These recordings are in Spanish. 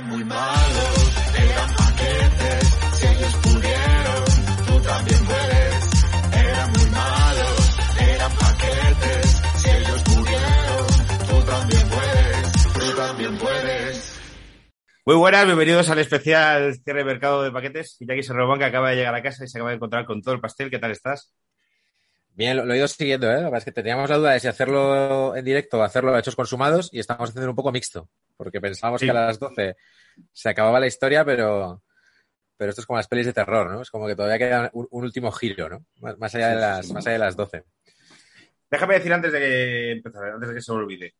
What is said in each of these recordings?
Eran muy malos, eran paquetes, si ellos pudieron, tú también puedes. Eran muy malos, eran paquetes, si ellos pudieron, tú también puedes, tú también puedes. Muy buenas, bienvenidos al especial cierre de mercado de paquetes. Iñaki Serrobán que acaba de llegar a casa y se acaba de encontrar con todo el pastel. ¿Qué tal estás? Bien, lo, lo he ido siguiendo, ¿eh? Es que teníamos la duda de si hacerlo en directo o hacerlo a hechos consumados y estamos haciendo un poco mixto, porque pensábamos Sí. que a las 12 se acababa la historia, pero, pero esto es como las pelis de terror, ¿no? Es como que todavía queda un, un último giro, ¿no? Más, más allá de las, sí. más allá de las 12. Déjame decir antes de que empezar, antes de que se me olvide,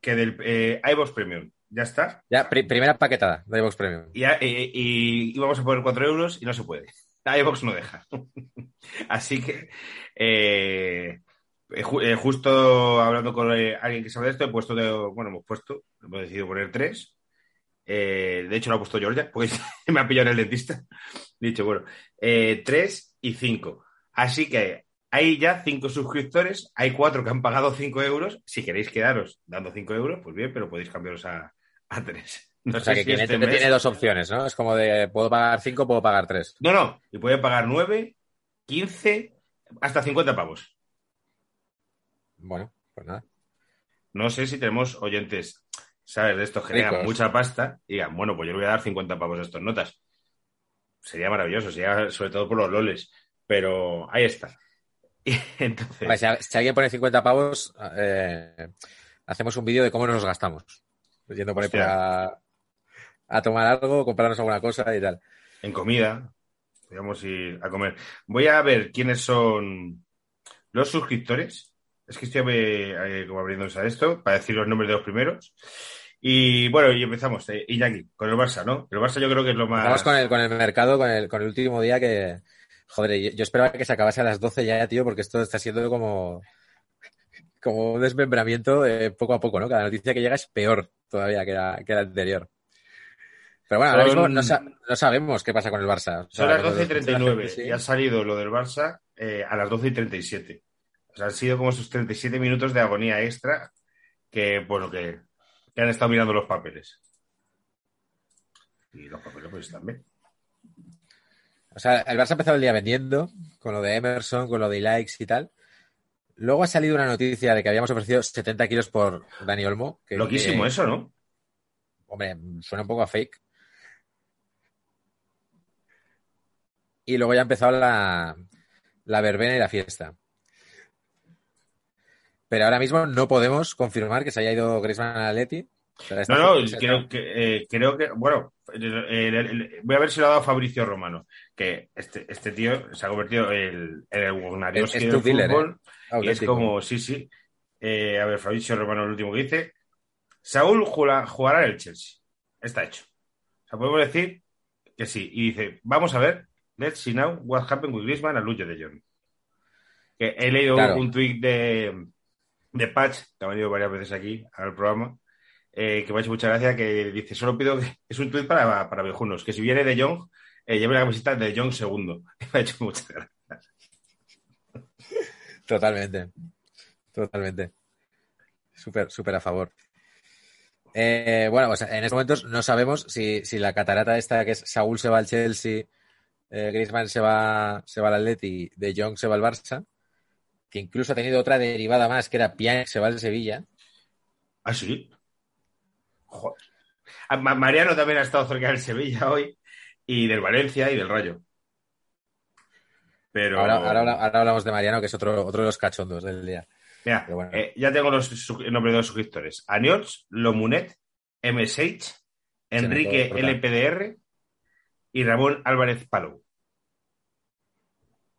que del eh, Premium ya está. Ya, pri- primera paquetada de iVox Premium. Y, eh, y íbamos a poner 4 euros y no se puede. iVoox no deja. Así que, eh, eh, eh, justo hablando con alguien que sabe de esto, he puesto, de- bueno, hemos puesto, hemos decidido poner 3. de hecho, lo ha puesto Georgia, porque me ha pillado en el dentista. Dicho, bueno, 3 y 5. Así que hay ya 5 suscriptores, hay 4 que han pagado 5 euros. Si queréis quedaros dando 5 euros, pues bien, pero podéis cambiaros a, a 3. No O sea, que si quien este mes- tiene dos opciones, ¿no? Es como de, puedo pagar 5, puedo pagar 3. No, no, y puede pagar 9, 15, hasta 50 pavos. Bueno, pues nada. No sé si tenemos oyentes, ¿sabes? De estos que tengan mucha pasta y digan, bueno, pues yo le voy a dar 50 pavos a estos notas. Sería maravilloso, sería sobre todo por los loles, pero ahí está. Y entonces, si, a- si alguien pone 50 pavos, eh, hacemos un vídeo de cómo nos los gastamos. Yendo por ahí para- a tomar algo, comprarnos alguna cosa y tal. en comida, podríamos ir a comer. Voy a ver quiénes son los suscriptores. Es que estoy eh, como abriéndose a esto para decir los nombres de los primeros. Y bueno, y empezamos. Eh, Iñaki, con el Barça, ¿no? El Barça yo creo que es lo más. Vamos con el, con el mercado, con el, con el último día que. Joder, yo, yo esperaba que se acabase a las 12 ya, tío, porque esto está siendo como. Como un desmembramiento eh, poco a poco, ¿no? Cada noticia que llega es peor todavía que la, que la anterior. Pero bueno, ahora mismo no, sa- no sabemos qué pasa con el Barça. O sea, Son las cuando 12 y lo escucha la 39 gente, sí. y ha salido lo del Barça eh, a las 12 y 37. O sea, han sido como esos 37 minutos de agonía extra que, bueno, que, que han estado mirando los papeles. Y los papeles pues también. O sea, el Barça ha empezado el día vendiendo, con lo de Emerson, con lo de likes y tal. Luego ha salido una noticia de que habíamos ofrecido 70 kilos por Dani Olmo. Que, Loquísimo eso, ¿no? Hombre, suena un poco a fake. Y luego ya ha empezado la, la verbena y la fiesta. Pero ahora mismo no podemos confirmar que se haya ido Griezmann sea, esta No, no, creo que, eh, creo que, bueno, el- el- el- voy a ver si lo ha dado Fabricio Romano, que este, este tío se ha convertido en el, el Wagnarioski del dealer, fútbol, ¿eh? y es como, sí, sí. Eh, a ver, Fabricio Romano, el último que dice, Saúl jugará, jugará en el Chelsea. Está hecho. O sea, podemos decir que sí. Y dice, vamos a ver, let's see now what happened with Griezmann and Luke de Jong. Que he leído Claro. un tuit de, de Patch, que ha venido varias veces aquí al programa, eh, que me ha hecho mucha gracia, que dice, solo pido que es un tuit para, para viejunos, que si viene de Jong, eh, lleve la camiseta de Jong segundo. Me ha hecho mucha gracia. Totalmente. Totalmente. Súper, súper a favor. Eh, bueno, pues en estos momentos no sabemos si, si la catarata esta que es Saúl se va al Chelsea, eh, Griezmann se va, se va al Atleti, De Jong se va al Barça, que incluso ha tenido otra derivada más, que era Pjanic se va al Sevilla. ¿Ah, sí? Joder. Mariano también ha estado cerca del Sevilla hoy, y del Valencia y del Rayo. Pero... Ahora, ahora, habla- ahora hablamos de Mariano, que es otro, otro de los cachondos del día. Mira, Pero bueno. eh, ya tengo los su- el nombre de los suscriptores. Aniots, Lomunet, MSH, Enrique brutal. LPDR y Ramón Álvarez Palou.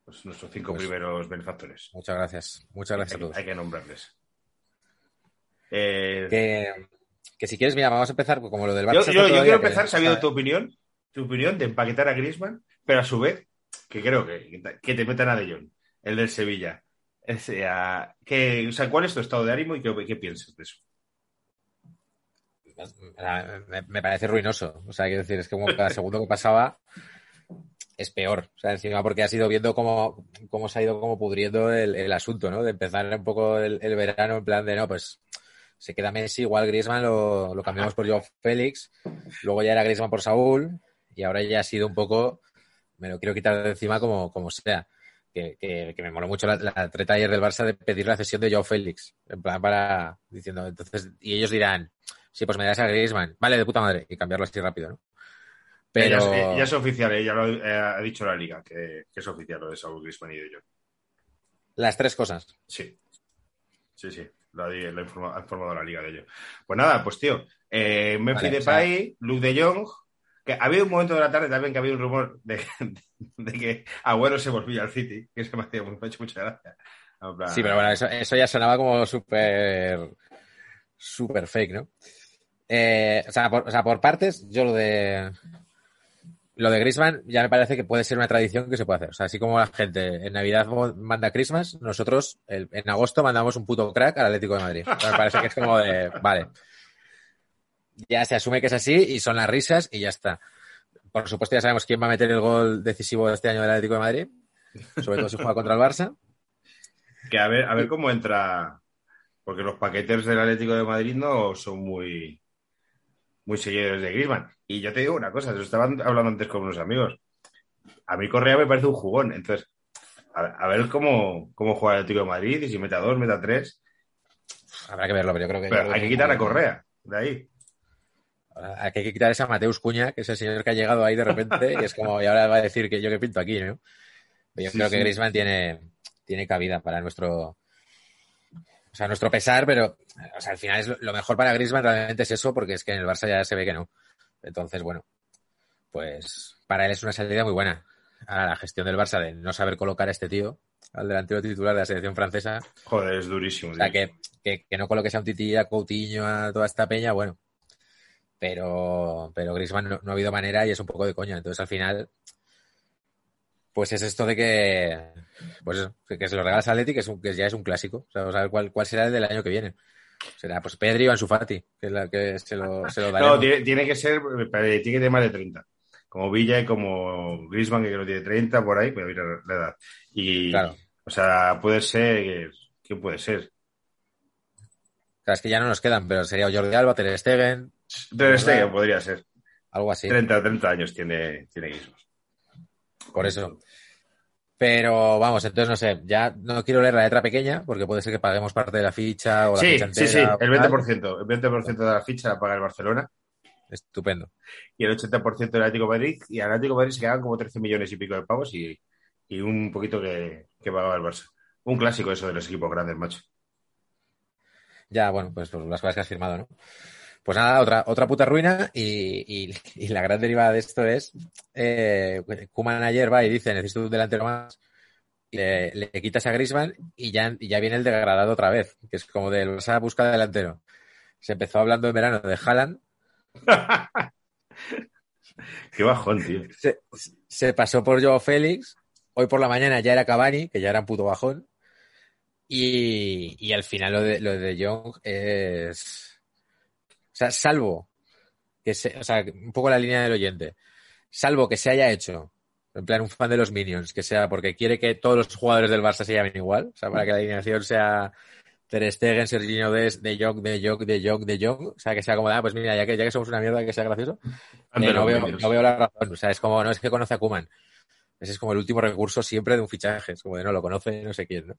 Pues nuestros cinco Pues- primeros benefactores. Muchas gracias. Muchas gracias a Hay, todos. hay que nombrarles. Eh, Que, que si quieres, mira, vamos a empezar como lo del Barça. yo, yo- quiero empezar sabiendo tu opinión, tu opinión de empaquetar a Griezmann, pero a su vez, que creo que, que te metan a De Jong, el del Sevilla. O sea, que, o sea, ¿cuál es tu estado de ánimo y qué, qué piensas de eso? Me, parece ruinoso. O sea, quiero decir, es que cada segundo que pasaba es peor. O sea, encima porque has ido viendo cómo, cómo se ha ido como pudriendo el, el asunto, ¿no? De empezar un poco el, el verano en plan de, no, pues se queda Messi, igual Griezmann lo, lo cambiamos por Joao Félix, luego ya era Griezmann por Saúl, y ahora ya ha sido un poco, me lo quiero quitar de encima como, como sea. Que, que, me moló mucho la, la treta ayer del Barça de pedir la cesión de Joao Félix. En plan, para, diciendo, entonces, y ellos dirán, sí, pues me das a Griezmann, vale, de puta madre, y cambiarlo así rápido, ¿no? Pero, Ya, es, ya es oficial, eh, ya lo eh, ha dicho la liga, que, que es oficial lo de Saúl Griezmann y de Jong. las tres cosas. Sí. Sí, sí. Lo ha, lo ha informa- ha informado la liga de ello. Pues nada, pues tío, eh, Memphis Vale, o Depay, Luke de Jong, que había un momento de la tarde también que había un rumor de, de que Agüero se volvía al City, que se me ha hecho mucha gracia. Plan, Sí, pero bueno, eso, eso ya sonaba como súper, súper fake, ¿no? Eh, o, sea, por, o sea, por partes, yo lo de, lo de Griezmann ya me parece que puede ser una tradición que se puede hacer. O sea, así como la gente en Navidad manda Christmas, nosotros en agosto mandamos un puto crack al Atlético de Madrid. Me parece que es como de, vale. Ya se asume que es así y son las risas y ya está. Por supuesto, ya sabemos quién va a meter el gol decisivo de este año del Atlético de Madrid. Sobre todo si juega contra el Barça. Que a ver, a ver cómo entra. Porque los paquetes del Atlético de Madrid no son muy, muy seguidores de Griezmann. Y yo te digo una cosa, yo estaba hablando antes con unos amigos. A mí Correa me parece un jugón. Entonces, a, a ver cómo, cómo juega el Atlético de Madrid, y si mete a dos, mete a tres. Habrá que verlo, pero yo creo que. yo Pero creo hay que quitar a Correa de ahí. Hay que quitar esa Mateus Cuña, que es el señor que ha llegado ahí de repente y es como, y ahora va a decir que yo que pinto aquí, ¿no? Yo Sí, creo sí. que Griezmann tiene, tiene cabida para nuestro, o sea, nuestro pesar, pero, o sea, al final es lo, lo mejor para Griezmann realmente es eso, porque es que en el Barça ya se ve que no. Entonces, bueno, pues para él es una salida muy buena. Ahora, la gestión del Barça de no saber colocar a este tío, al delantero titular de la selección francesa, Joder, es durísimo. o sea, que, que no coloques a un Titi, a Coutinho, a toda esta peña, bueno. Pero, pero Griezmann no, no ha habido manera y es un poco de coña. Entonces, al final, pues es esto de que, pues eso, que, que se lo regalas a Atleti, que, es un, que ya es un clásico. O sea, vamos a ver cuál, cuál será el del año que viene. Será, pues, Pedri o Ansu Fati, que es la que se lo, se lo. No, tiene, tiene que ser, eh, tiene que tener más de 30. Como Villa y como Griezmann, que no tiene 30 por ahí, pero mira la edad. Y, Claro. o sea, puede ser, ¿quién puede ser? Claro, es que ya no nos quedan, pero sería Jordi Alba, Ter Stegen, Ter Stegen podría ser. algo así. 30, 30 años tiene, tiene Griezmann. Por eso. Pero vamos, entonces no sé, ya no quiero leer la letra pequeña porque puede ser que paguemos parte de la ficha o la Sí, ficha sí, entera. sí, o el tal. 20%. El 20% de la ficha la paga el Barcelona Estupendo. y el 80% del Atlético de Madrid. Y al Atlético de Madrid se quedan como 13 millones y pico de pavos y, y un poquito que, que pagaba el Barça. Un clásico eso de los equipos grandes, macho. Ya, bueno, pues por las cosas que has firmado, ¿no? Pues nada, otra, otra puta ruina y, y- y la gran derivada de esto es eh, Koeman ayer va y dice necesito un delantero más le, le quitas a Griezmann y ya, y ya viene el degradado otra vez, que es como del Barça busca delantero. Se empezó hablando en verano de Haaland, Qué bajón, tío. se, se pasó por Joao Félix, hoy por la mañana ya era Cavani, que ya era un puto bajón, y, y al final lo de, lo de Young es... O sea, salvo que se, o sea, un poco la línea del oyente, salvo que se haya hecho, en plan un fan de los Minions, que sea porque quiere que todos los jugadores del Barça se llamen igual, o sea, para que la alineación sea Ter Stegen, Serginho Dest, De Jong, De Jong, De Jong, De Jong, o sea, que sea como, ah, pues mira, ya que, ya que somos una mierda, que sea gracioso, eh, no, veo, no veo la razón. O sea, es como, no es que conoce a Kuman. Ese es como el último recurso siempre de un fichaje. Es como de no lo conoce no sé quién, ¿no?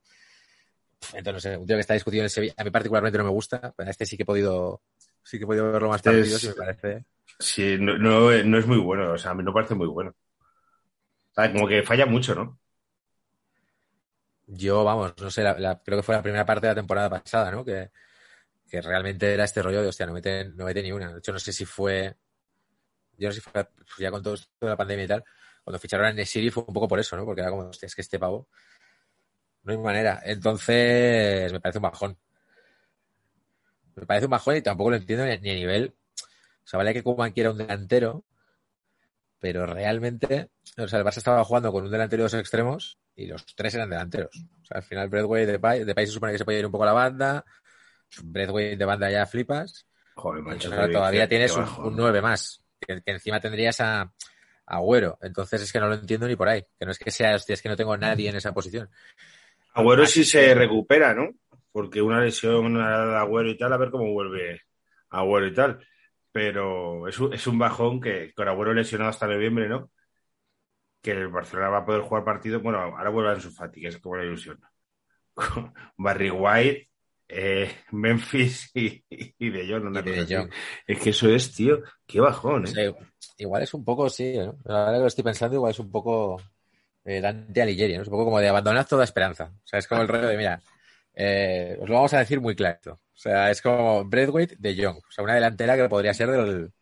Entonces, no sé, un tío que está discutido en el Sevilla, a mí particularmente no me gusta, pero a este sí que he podido, sí que he podido verlo más Este es- partidos y me parece. Sí, no, no, no es muy bueno, o sea, a mí no parece muy bueno. O sea, como que falla mucho, ¿no? Yo, vamos, no sé, la- la- creo que fue la primera parte de la temporada pasada, ¿no? Que, que realmente era este rollo de, hostia, no mete, no mete ni una. De hecho, no sé si fue, yo no sé si fue ya con todo esto de la pandemia y tal, cuando ficharon a Nesiri fue un poco por eso, ¿no? Porque era como, hostia, es que este pavo, no hay manera. Entonces, me parece un bajón. Me parece un bajón y tampoco lo entiendo ni, a nivel. O sea, vale que Koeman quiera un delantero, pero realmente, o sea, el Barça estaba jugando con un delantero y dos extremos y los tres eran delanteros. O sea, al final Breadway de Depay, Depay se supone que se puede ir un poco a la banda, Breadway de banda ya flipas, Joder, macho. Qué- todavía tienes un, un 9 más, que, que encima tendrías a, a Agüero. Entonces es que no lo entiendo ni por ahí. Que no es que sea, hostia, es que no tengo nadie en esa posición. Agüero sí se recupera, ¿no? Porque una lesión, de Agüero y tal, a ver cómo vuelve Agüero y tal. Pero es un, es un bajón que con Agüero lesionado hasta noviembre, ¿no? Que el Barcelona va a poder jugar partido. Bueno, ahora vuelve en su Fati, que es como la ilusión. Barry White, eh, Memphis y, y De Jong. Y De. Es que eso es, tío, qué bajón, ¿eh? igual es un poco, sí, ¿no? Ahora que lo estoy pensando, igual es un poco eh, Dante Alighieri, ¿no? Es un poco como de abandonar toda esperanza. O sea, es como el rollo de, mira, eh, os lo vamos a decir muy claro. O sea, es como Braithwaite de Young. O sea, una delantera que podría ser del,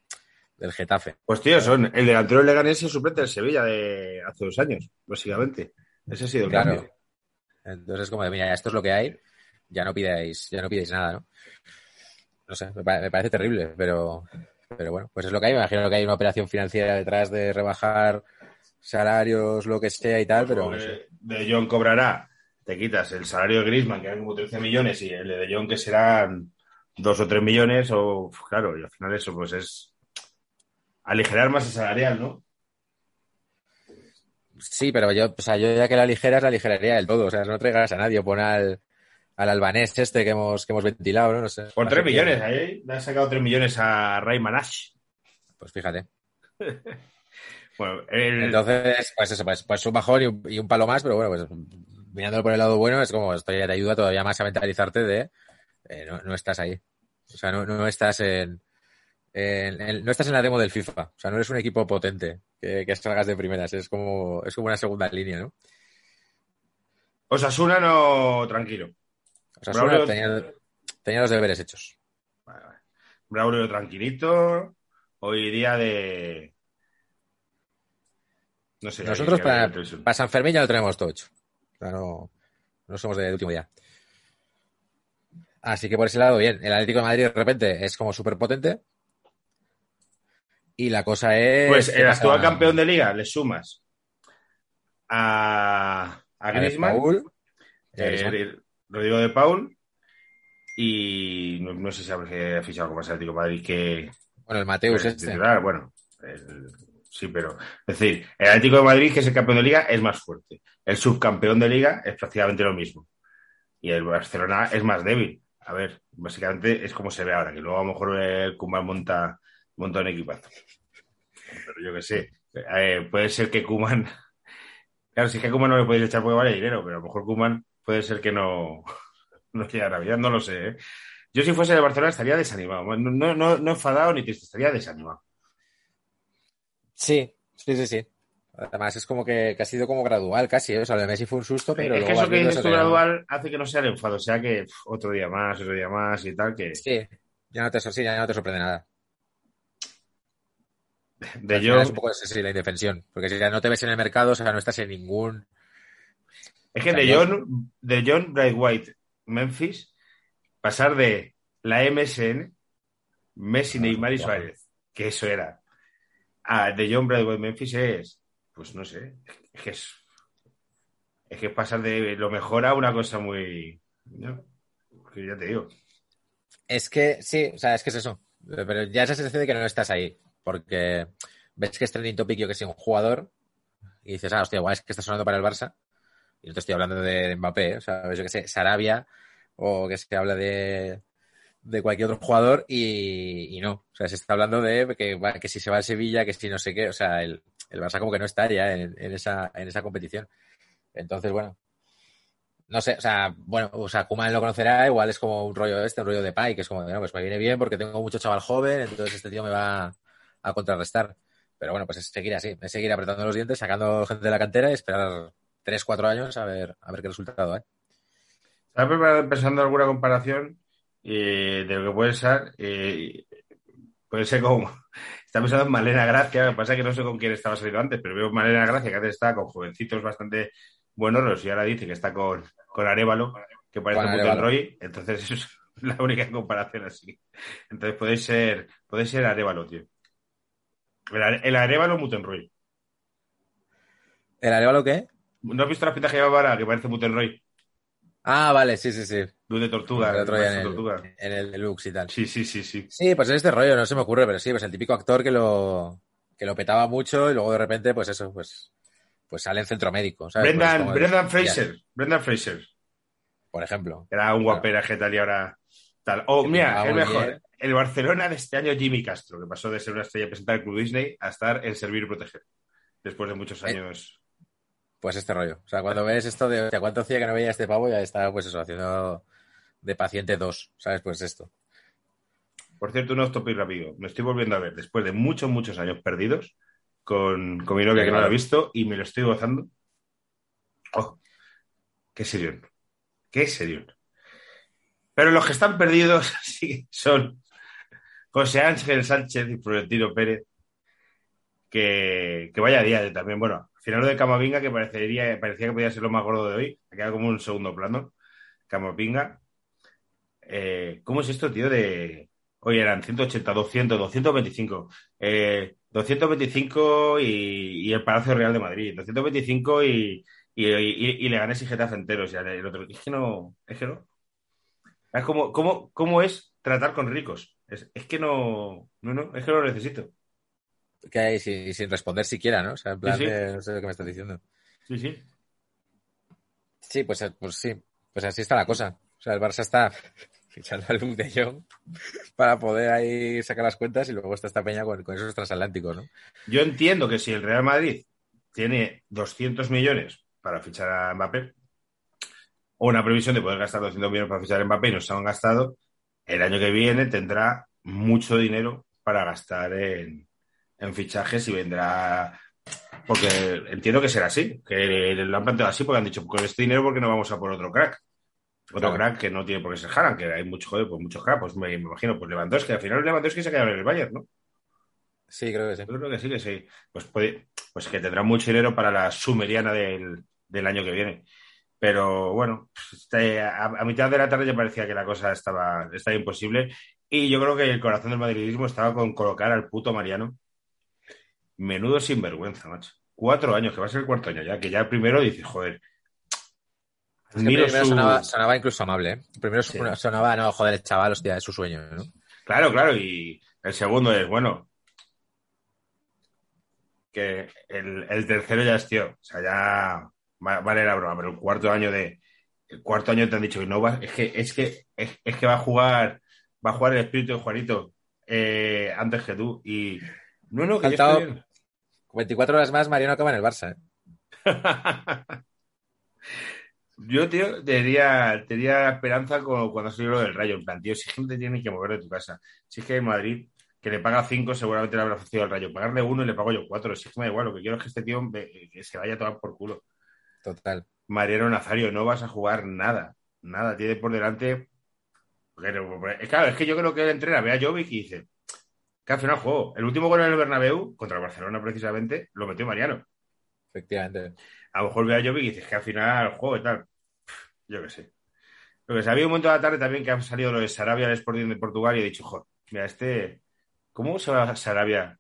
del Getafe. Pues tío, son el delantero del Leganés y el suplente del Sevilla de hace dos años, básicamente. Ese ha sido el Claro. cambio. Entonces es como de, mira, esto es lo que hay, ya no pidáis, ya no pidáis nada, ¿no? No sé, me, pa- me parece terrible, pero, pero bueno, pues es lo que hay. Me imagino que hay una operación financiera detrás de rebajar salarios, lo que sea y tal, pero no sé. De Jong cobrará, te quitas el salario de Griezmann, que eran como 13 millones, y el de Jong, que serán 2 o 3 millones, o claro, y al final eso pues es aligerar más el salarial, ¿no? Sí, pero yo, o sea, yo ya que la ligeras, la ligeraría del todo. O sea, no traigas a nadie, pon al, al albanés este que hemos, que hemos ventilado, ¿no? No sé. Por No 3 sé quién. millones, ahí le han sacado 3 millones a Ray Manash. Pues fíjate. Bueno, el- Entonces, pues eso, pues, pues un bajón y un, y un palo más, pero bueno, pues mirándolo por el lado bueno, es como esto ya te ayuda todavía más a mentalizarte de eh, no, no estás ahí. O sea, no, no estás en, en- en- no estás en la demo del FIFA. O sea, no eres un equipo potente que, que salgas de primeras. Es como, es como una segunda línea, ¿no? Osasuna no, tranquilo. O sea, Braulio- tenía, tenía los deberes hechos. Vale, vale. Braulio tranquilito. Hoy día de. No sé. Nosotros para, para San Fermín ya lo tenemos todo hecho. O sea, no, no somos de último día. Así que por ese lado, bien. El Atlético de Madrid de repente es como súper potente. Y la cosa es. Pues ¿qué el actual campeón de liga le sumas a, a Griezmann, Paul, eh. Rodrigo de Paul y no, no sé si ha fichado algo más el Atlético de Madrid que Bueno, el Mateus el este. titular, bueno, el- sí, pero es decir, el Atlético de Madrid, que es el campeón de liga, es más fuerte. El subcampeón de liga es prácticamente lo mismo. Y el Barcelona es más débil. A ver, básicamente es como se ve ahora, que luego a lo mejor el Kuman monta, monta un equipazo. Pero yo qué sé. Eh, puede ser que Kuman. Claro, si es que Kuman no le podéis echar porque vale dinero, pero a lo mejor Kuman puede ser que no, no a Navidad, no lo sé. ¿eh? Yo si fuese de Barcelona estaría desanimado. No, no, no enfadado ni triste, estaría desanimado. Sí, sí, sí, sí. Además es como que, que ha sido como gradual casi. ¿eh? O sea, lo de Messi fue un susto, pero es que eso que dices tú gradual hace que no sea el enfado, o sea que otro día más, otro día más y tal, que Sí, ya no te, sí, ya no te sorprende nada. de yo... es un poco sí, sí, la indefensión. Porque si ya no te ves en el mercado, o sea, no estás en ningún. Es que de John, de John Bright White, Memphis, pasar de la MSN, Messi, Ah, Neymar y. Suárez, que eso era, a de John White, Memphis es, pues no sé, es que es, es que pasar de lo mejor a una cosa muy, ¿no? Que ya te digo. Es que sí, o sea, es que es eso. Pero ya esa sensación de que no estás ahí. Porque ves que es trending topic, que sé, un jugador, y dices, ah, hostia, igual es que está sonando para el Barça. Y no te estoy hablando de Mbappé, ¿eh? o sea, yo que sé, Sarabia, o que se habla de, de cualquier otro jugador, y, no. O sea, se está hablando de que, que si se va al Sevilla, que si no sé qué, o sea, el, el Barça como que no está ya en, esa, en esa competición. Entonces, bueno. No sé, o sea, bueno, o sea, Kuman lo conocerá, igual es como un rollo este, un rollo de Pai, que es como, bueno, pues me viene bien porque tengo mucho chaval joven, entonces este tío me va a contrarrestar. Pero bueno, pues es seguir así, es seguir apretando los dientes, sacando gente de la cantera y esperar 3, 4 años a ver, a ver qué resultado hay. Preparando- pensando en alguna comparación eh, de lo que puede ser. eh, puede ser como. Estaba pensando en Malena Gracia. Lo que pasa es que no sé con quién estaba saliendo antes, pero veo Malena Gracia que antes estaba con jovencitos bastante buenos y ahora dice que está con, con Arevalo, que parece un Arévalo. Roy. Entonces, eso es la única comparación así. Entonces, puede ser, puede ser Arevalo, tío. El, el Arevalo Mutenroy. ¿El Arevalo qué? ¿No has visto las pintas que lleva? Que parece Mutenroy. Ah, vale, sí, sí, sí. De tortuga. el otro día en de el, tortuga. en el deluxe y tal. Sí, sí, sí, sí. Sí, pues en este rollo no se me ocurre, pero sí, pues el típico actor que lo, que lo petaba mucho y luego de repente, pues eso, pues, pues sale en centro médico. ¿sabes? Pues Brendan, de- Brendan ya. Fraser. Brendan Fraser. por ejemplo. Era un guapera que tal y ahora tal. O Que mira, el mejor. bien. El Barcelona de este año, Jimmy Castro, que pasó de ser una estrella presentada del Club Disney a estar en servir y proteger. Después de muchos Eh, años. Pues este rollo. O sea, cuando ves esto de hostia, cuánto hacía que no veía este pavo, ya está, pues eso, haciendo de paciente 2, ¿sabes? Pues esto. Por cierto, un off topic rápido. Me estoy volviendo a ver después de muchos, muchos años perdidos con, con mi novia que no la ha visto y me lo estoy gozando. Oh, qué serión. Qué serión. Pero los que están perdidos sí son José Ángel Sánchez y Florentino Pérez. Que, que vaya día de también. Bueno, al final de Camavinga, que parecería, parecía que podía ser lo más gordo de hoy, ha quedado como un segundo plano. Camavinga. Eh, ¿Cómo es esto, tío? De. Hoy eran 180, 200, 225. Eh, 225 y, y el Palacio Real de Madrid. 225 y, y, y, y le gané y Getafe enteros. Ya el otro. Es que no. Es que no. Es como, ¿cómo, ¿Cómo es tratar con ricos? Es, es que no. No, no. Es que no lo necesito. Que hay sin, sin responder siquiera, ¿no? O sea, en plan Sí, sí. de, no sé lo que me estás diciendo. Sí, sí. Sí, pues, pues sí. Pues así está la cosa. O sea, el Barça está fichando al Luke de Jong para poder ahí sacar las cuentas y luego está esta peña con, esos transatlánticos, ¿no? Yo entiendo que si el Real Madrid tiene 200 millones para fichar a Mbappé, o una previsión de poder gastar 200 millones para fichar a Mbappé y no se han gastado, el año que viene tendrá mucho dinero para gastar en, en fichajes y vendrá. Porque entiendo que será así, que lo han planteado así porque han dicho, con este dinero, porque no vamos a por otro crack? Otro crack que no tiene por qué ser Haaland, que hay muchos, joder, pues muchos crack, pues me, me imagino, pues Lewandowski, al final Lewandowski se ha quedado en el Bayern, ¿no? Sí, creo que sí. Yo creo que sí, que sí. Pues, puede, pues que tendrá mucho dinero para la sumeriana del, del año que viene. Pero bueno, este, a, a mitad de la tarde ya parecía que la cosa estaba, estaba imposible. Y yo creo que el corazón del madridismo estaba con colocar al puto Mariano. Menudo sinvergüenza, macho. Cuatro años, que va a ser el cuarto año ya, que ya el primero dices, joder. Primero su- sonaba, sonaba incluso amable, ¿eh? Primero Sí. sonaba, no, joder, el chaval, hostia, es su sueño, ¿no? Claro, claro, y el segundo es, bueno, que el, el tercero ya es tío, o sea, ya va- vale la broma, pero el cuarto año de, el cuarto año te han dicho que no va, es que, es que, es, es que va a jugar, va a jugar el espíritu de Juanito eh, antes que tú, y no, no, que yo Faltaba- estoy bien. 24 horas más, Mariano acaba en el Barça, ¿eh? Yo, tío, tenía, tenía esperanza como cuando salió lo del Rayo. En plan, tío, si gente tiene que mover de tu casa. Si es que en Madrid, que le paga cinco, seguramente le habrá ofrecido al Rayo. Pagarle uno y le pago yo cuatro. Si es que me da igual, lo que quiero es que este tío me- que se vaya a tomar por culo. Total. Mariano Nazario, no vas a jugar nada. Nada, tiene por delante. Pero, claro, es que yo creo que él entrena, ve a Jovic y dice que al final juego. El último gol en el Bernabéu, contra el Barcelona precisamente, lo metió Mariano. Efectivamente. A lo mejor ve a Jovic y dices que al final juego y tal. Yo qué sé. Lo que sabía un momento de la tarde también que han salido los de Sarabia al Sporting de Portugal y he dicho, joder, mira, este. ¿Cómo se va a Sarabia?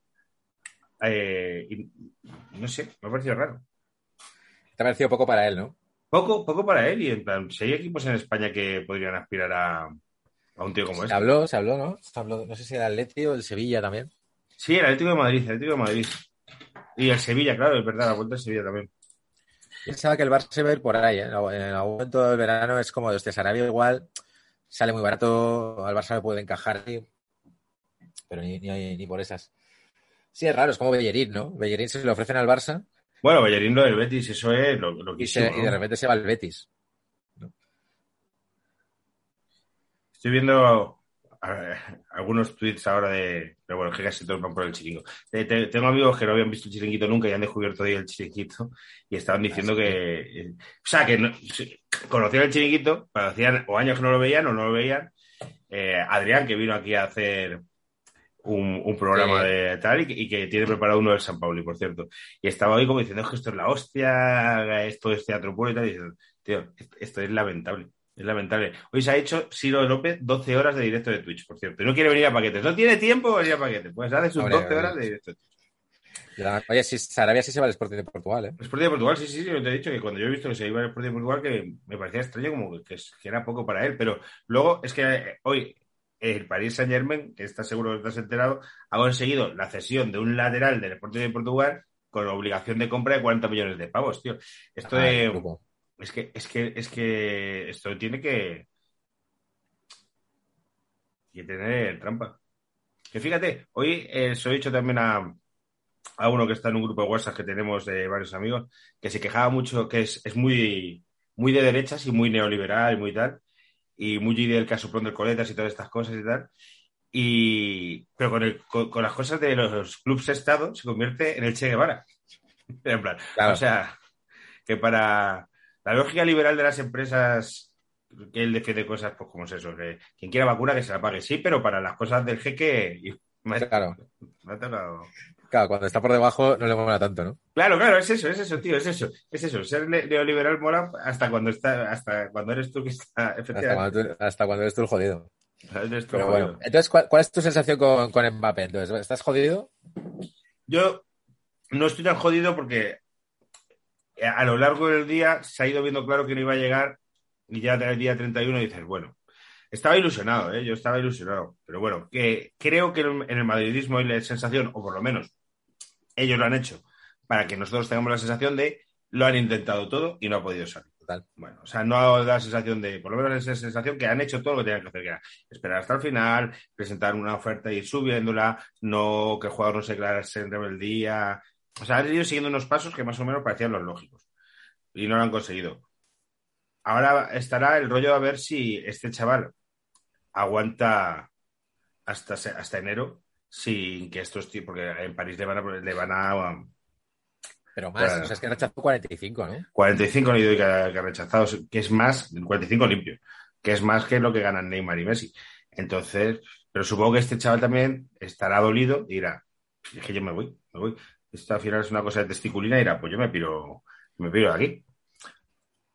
Eh, y- no sé, me ha parecido raro. Te ha parecido poco para él, ¿no? Poco, poco para él y en plan, si hay equipos en España que podrían aspirar a, a un tío como Se este. habló, se habló, ¿no? Se habló, no sé si el Atleti o el Sevilla también. Sí, el Atlético de Madrid, el Atlético de Madrid. Y el Sevilla, claro, es verdad, la vuelta del Sevilla también. Pensaba que el Barça se va a ir por ahí, ¿eh? En algún momento del verano es como, este Sarabia igual sale muy barato, al Barça le puede encajar, pero ni, ni, ni por esas. Sí, es raro, es como Bellerín, ¿no? Bellerín se lo ofrecen al Barça Bueno, Bellerín lo del Betis, eso es lo, lo y, se- y de repente se va al Betis. Estoy viendo algunos tweets ahora de. Pero bueno, que casi todos van por el chiringo. Te- te- tengo amigos que no habían visto el chiringuito nunca y han descubierto hoy el chiringuito y estaban diciendo Ah, que. eh, o sea, que no- conocían el chiringuito, pero hacían o años que no lo veían o no lo veían. Eh, Adrián, que vino aquí a hacer un, un programa Sí. de tal y que, y que tiene preparado uno del San Pauli, por cierto. Y estaba hoy como diciendo "Es que esto es la hostia, esto es teatro puro y tal. Y diciendo, tío, esto es lamentable. Es lamentable. Hoy se ha hecho Ciro López 12 horas de directo de Twitch, por cierto. Y no quiere venir a paquetes. No tiene tiempo para venir a paquetes. Pues hace sus Hombre, 12 horas de directo. Y la- Oye, si Sarabia sí se va al Sporting de Portugal, ¿eh? El Sporting de Portugal, sí, sí, sí, yo te he dicho que cuando yo he visto que se iba al Sporting de Portugal, que me parecía extraño como que, era poco para él. Pero luego es que eh, hoy el Paris Saint Germain, que está seguro que estás enterado, ha conseguido la cesión de un lateral del Sporting de Portugal con obligación de compra de 40 millones de pavos, tío. Esto Ah, de. Es que, es que, es que esto tiene que, que tener trampa. Que fíjate, hoy eh, se lo he dicho también a, a uno que está en un grupo de WhatsApp que tenemos de varios amigos, que se quejaba mucho, que es, es muy, muy de derechas y muy neoliberal y muy tal, y muy del casoplón del coletas y todas estas cosas y tal. Y, pero con, el- con, con las cosas de los clubes Estado se convierte en el Che Guevara. En plan, Claro. o sea, que para la lógica liberal de las empresas, que él defiende cosas pues como es eso, que quien quiera vacuna que se la pague, sí, pero para las cosas del jeque, Claro. Claro, cuando está por debajo no le mola tanto, ¿no? Claro, claro, es eso, es eso, tío, es eso, es eso. Ser ne- neoliberal mola hasta cuando está, hasta cuando eres tú que está, Hasta efectivamente. cuando, tú, hasta cuando eres tú el jodido. eres tú Pero jodido. bueno, entonces, ¿cuál, cuál es tu sensación con, con Mbappé? Entonces, ¿estás jodido? Yo no estoy tan jodido porque a lo largo del día se ha ido viendo claro que no iba a llegar y ya del día 31 dices, bueno, estaba ilusionado, ¿eh? yo estaba ilusionado, pero bueno, que creo que en el madridismo hay la sensación, o por lo menos ellos lo han hecho, para que nosotros tengamos la sensación de lo han intentado todo y no ha podido salir. Total. Bueno, o sea, no da la sensación de, por lo menos esa sensación que han hecho todo lo que tenían que hacer, que era esperar hasta el final, presentar una oferta y ir subiéndola, no que el jugador no se declarase en rebeldía. O sea, han ido siguiendo unos pasos que más o menos parecían los lógicos y no lo han conseguido. Ahora estará el rollo a ver si este chaval aguanta hasta, hasta enero sin que estos tíos, porque en París le van a, le van a Pero más, o sea, es que rechazó 45, ¿no? 45 han ido que ha, que ha rechazado, que es más, 45 limpio, que es más que lo que ganan Neymar y Messi. Entonces, pero supongo que este chaval también estará dolido y dirá, es que yo me voy, me voy. Esto al final es una cosa de testiculina y dirá, pues yo me piro, me piro de aquí.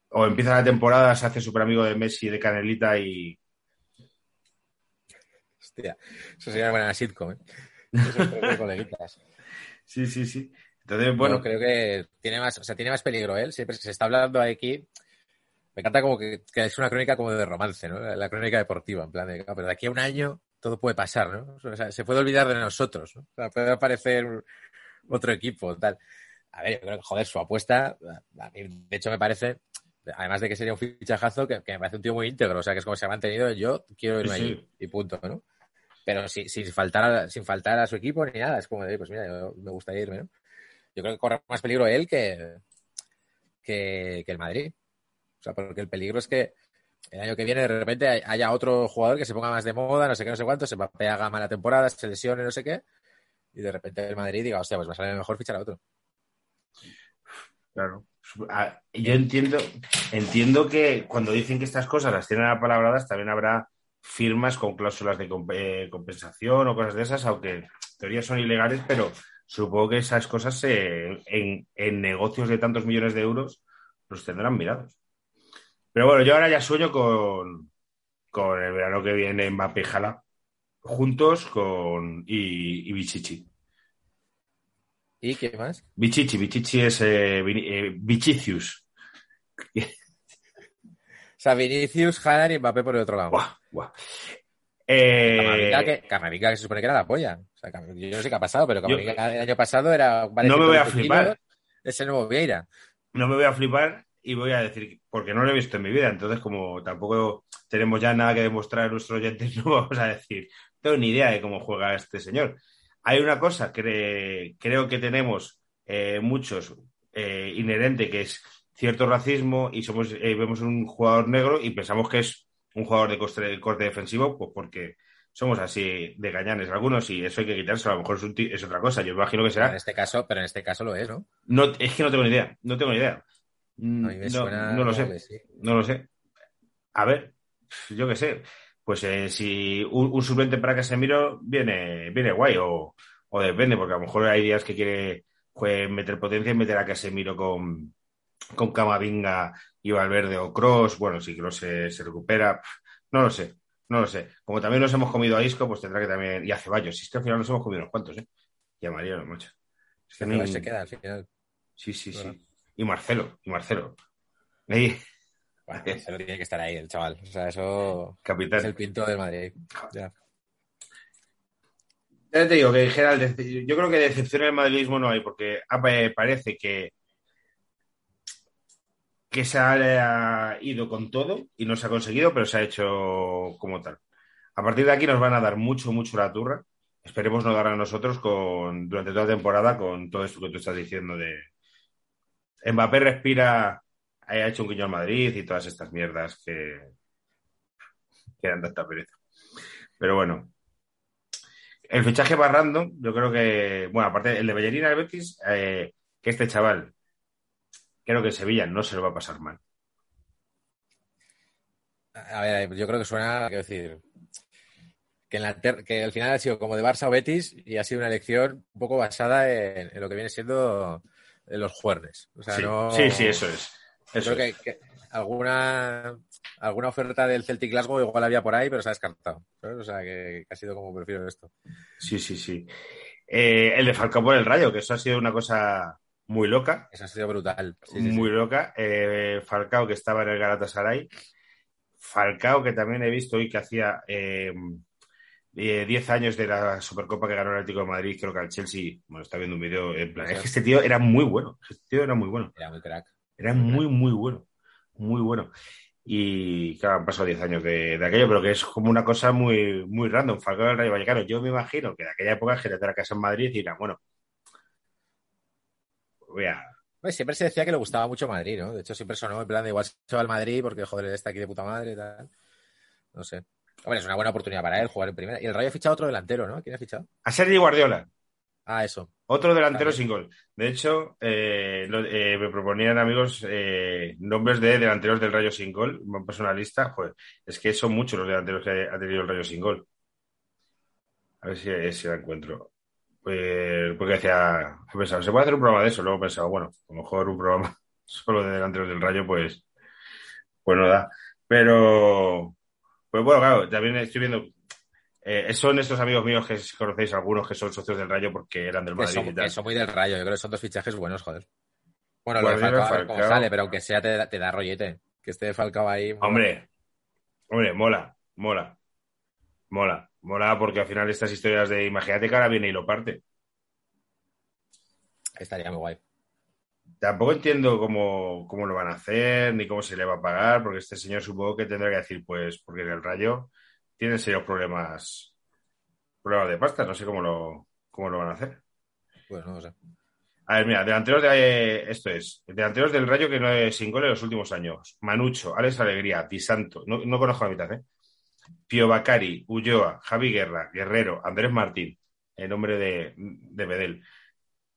O empieza la temporada, se hace súper amigo de Messi, de Canelita y... Hostia, eso sería una buena sitcom, ¿eh? Esos coleguitas. Sí, sí, sí. Entonces, Bueno, bueno, creo que tiene más, o sea, tiene más peligro él. Siempre se está hablando aquí. Me encanta como que, que es una crónica como de romance, ¿no? La, la crónica deportiva, en plan de, "Ah, pero de aquí a un año todo puede pasar, ¿no? O sea, se puede olvidar de nosotros, ¿no? O sea, puede aparecer otro equipo, tal. A ver, yo creo que, joder, su apuesta, a mí, de hecho, me parece, además de que sería un fichajazo, que, que me parece un tío muy íntegro, o sea, que es como se ha mantenido, yo quiero irme Sí, sí. allí, y punto, ¿no? Pero si- sin, faltar a, sin faltar a su equipo ni nada, es como de, pues mira, yo me gustaría irme, ¿no? Yo creo que corre más peligro él que, que, que el Madrid. O sea, porque el peligro es que el año que viene de repente hay- haya otro jugador que se ponga más de moda, no sé qué, no sé cuánto, se haga mala temporada, se lesione, no sé qué, y de repente el Madrid diga, hostia, pues va a salir mejor fichar a otro. Claro. Ah, Yo entiendo, entiendo que cuando dicen que estas cosas las tienen apalabradas, también habrá firmas con cláusulas de eh, compensación o cosas de esas, aunque en teoría son ilegales, pero supongo que esas cosas en, en negocios de tantos millones de euros los tendrán mirados. Pero bueno, yo ahora ya sueño con, con el verano que viene Mbappé y Jala juntos con y, y Bichichi. ¿Y qué más? Bichichi, Bichichi es eh, eh, Bichicius. O sea, Vinicius, Haaland y Mbappé por el otro lado. Guau, guau. Eh, Camavinga, que, Camavinga, que se supone que era la polla. O sea, yo no sé qué ha pasado, pero Camavinga el año pasado era... vale No me voy a 120 flipar. Es el nuevo Vieira. no me voy a flipar y voy a decir, porque no lo he visto en mi vida, entonces como tampoco tenemos ya nada que demostrar a nuestros oyentes, no vamos a decir, no tengo ni idea de cómo juega este señor. Hay una cosa que creo que tenemos eh, muchos eh, inherente, que es cierto racismo y somos eh, vemos un jugador negro y pensamos que es un jugador de corte, corte defensivo, pues porque somos así de gañanes algunos y eso hay que quitárselo, a lo mejor es, un es otra cosa, yo imagino que Pero será en este caso, pero en este caso lo es, ¿no? no, es que no tengo ni idea, no tengo ni idea. Mm, No, no lo sé, no lo sé. A ver, yo qué sé. Pues eh, si un, un suplente para Casemiro viene, viene guay, o, o depende, porque a lo mejor hay días que quiere meter potencia y meter a Casemiro con, con Camavinga y Valverde o Cross. Bueno, si Cross se, se recupera, no lo sé, no lo sé. Como también nos hemos comido a Isco, pues tendrá que también. Y a Ceballos, si es que al final nos hemos comido unos cuantos, ¿eh? Y a Mariano, macho. Es que no hay- Se queda al final. Sí, sí, ¿Verdad? sí. Y Marcelo, y Marcelo. Ahí, Bueno, Marcelo tiene que estar ahí, el chaval. O sea, eso capitán. es el pinto del Madrid. Ya. Ya te digo que Gerald, dece- yo creo que decepción en el madridismo no hay, porque ah, pa- parece que, que se ha ido con todo y no se ha conseguido, pero se ha hecho como tal. A partir de aquí nos van a dar mucho, mucho la turra. Esperemos no dar a nosotros con, durante toda la temporada con todo esto que tú estás diciendo de Mbappé respira, ha hecho un guiño al Madrid y todas estas mierdas que, que dan tanta pereza. Pero bueno, el fichaje más random, yo creo que, bueno, aparte el de Bellerín al Betis, eh, que este chaval, creo que Sevilla no se lo va a pasar mal. A ver, yo creo que suena, quiero decir, que, en que al final ha sido como de Barça o Betis y ha sido una elección un poco basada en, lo que viene siendo en los juernes. O sea, sí, no... sí, sí, eso es. Eso creo es. que, que alguna, alguna oferta del Celtic Glasgow igual había por ahí, pero se ha descartado. ¿sabes? O sea, que, que ha sido como prefiero esto. Sí, sí, sí. Eh, el de Falcao por el Rayo, que eso ha sido una cosa muy loca. Eso ha sido brutal. Sí, sí, sí. muy loca. Eh, Falcao, que estaba en el Galatasaray. Falcao, que también he visto hoy que hacía eh, eh, 10 años de la Supercopa que ganó el Atlético de Madrid, creo que al Chelsea. Bueno, está viendo un vídeo. En plan, es que este tío era muy bueno. Este tío era muy bueno. Era muy crack. Era muy, muy bueno. Muy bueno. Y claro, han pasado 10 años de, de aquello, pero que es como una cosa muy, muy random. Falcao del Rayo Vallecano. Yo me imagino que de aquella época, gente de la casa en Madrid y dirán, bueno, voy a, Pues siempre se decía que le gustaba mucho Madrid, ¿no? De hecho, siempre sonó en plan de igual se va al Madrid porque, joder, está aquí de puta madre y tal. No sé. Hombre, es una buena oportunidad para él jugar en primera. Y el Rayo ha fichado otro delantero, ¿no? ¿Quién ha fichado? a Sergi Guardiola. Ah, eso. Otro delantero sin gol. De hecho, eh, lo- eh, me proponían amigos eh, nombres de delanteros del Rayo sin gol. Me han puesto una lista. Joder, es que son muchos los delanteros que ha tenido el Rayo sin gol. A ver si, si la encuentro. Pues, porque decía, he pensado, ¿se puede hacer un programa de eso? Luego he pensado, bueno, a lo mejor un programa solo de delanteros del Rayo, pues, pues no da. Pero, pues bueno, claro, también estoy viendo. eh, son estos amigos míos que conocéis algunos que son socios del Rayo porque eran del Que Madrid son, y tal. que son muy del Rayo. Yo creo que son dos fichajes buenos, joder. Bueno, lo de Guardiola, Falcao, a ver cómo Falcao. sale, pero aunque sea te, da- te da rollete. Que esté Falcao ahí. mola. Hombre, hombre, mola, mola, mola, mola porque al final estas historias de imagínate que ahora viene y lo parte. Estaría muy guay. Tampoco entiendo cómo, cómo lo van a hacer ni cómo se le va a pagar, porque este señor supongo que tendrá que decir, pues, porque en el Rayo tienen serios problemas, problemas de pasta, no sé cómo lo, cómo lo van a hacer. Pues no lo sé. A ver, mira, delanteros de esto es, delanteros del Rayo que no es sin gol en los últimos años. Manucho, Alex Alegría, Di Santo, no, no conozco la mitad, ¿eh? Pio Bacari, Ulloa, Javi Guerra, Guerrero, Andrés Martín, en nombre de, de Bedel,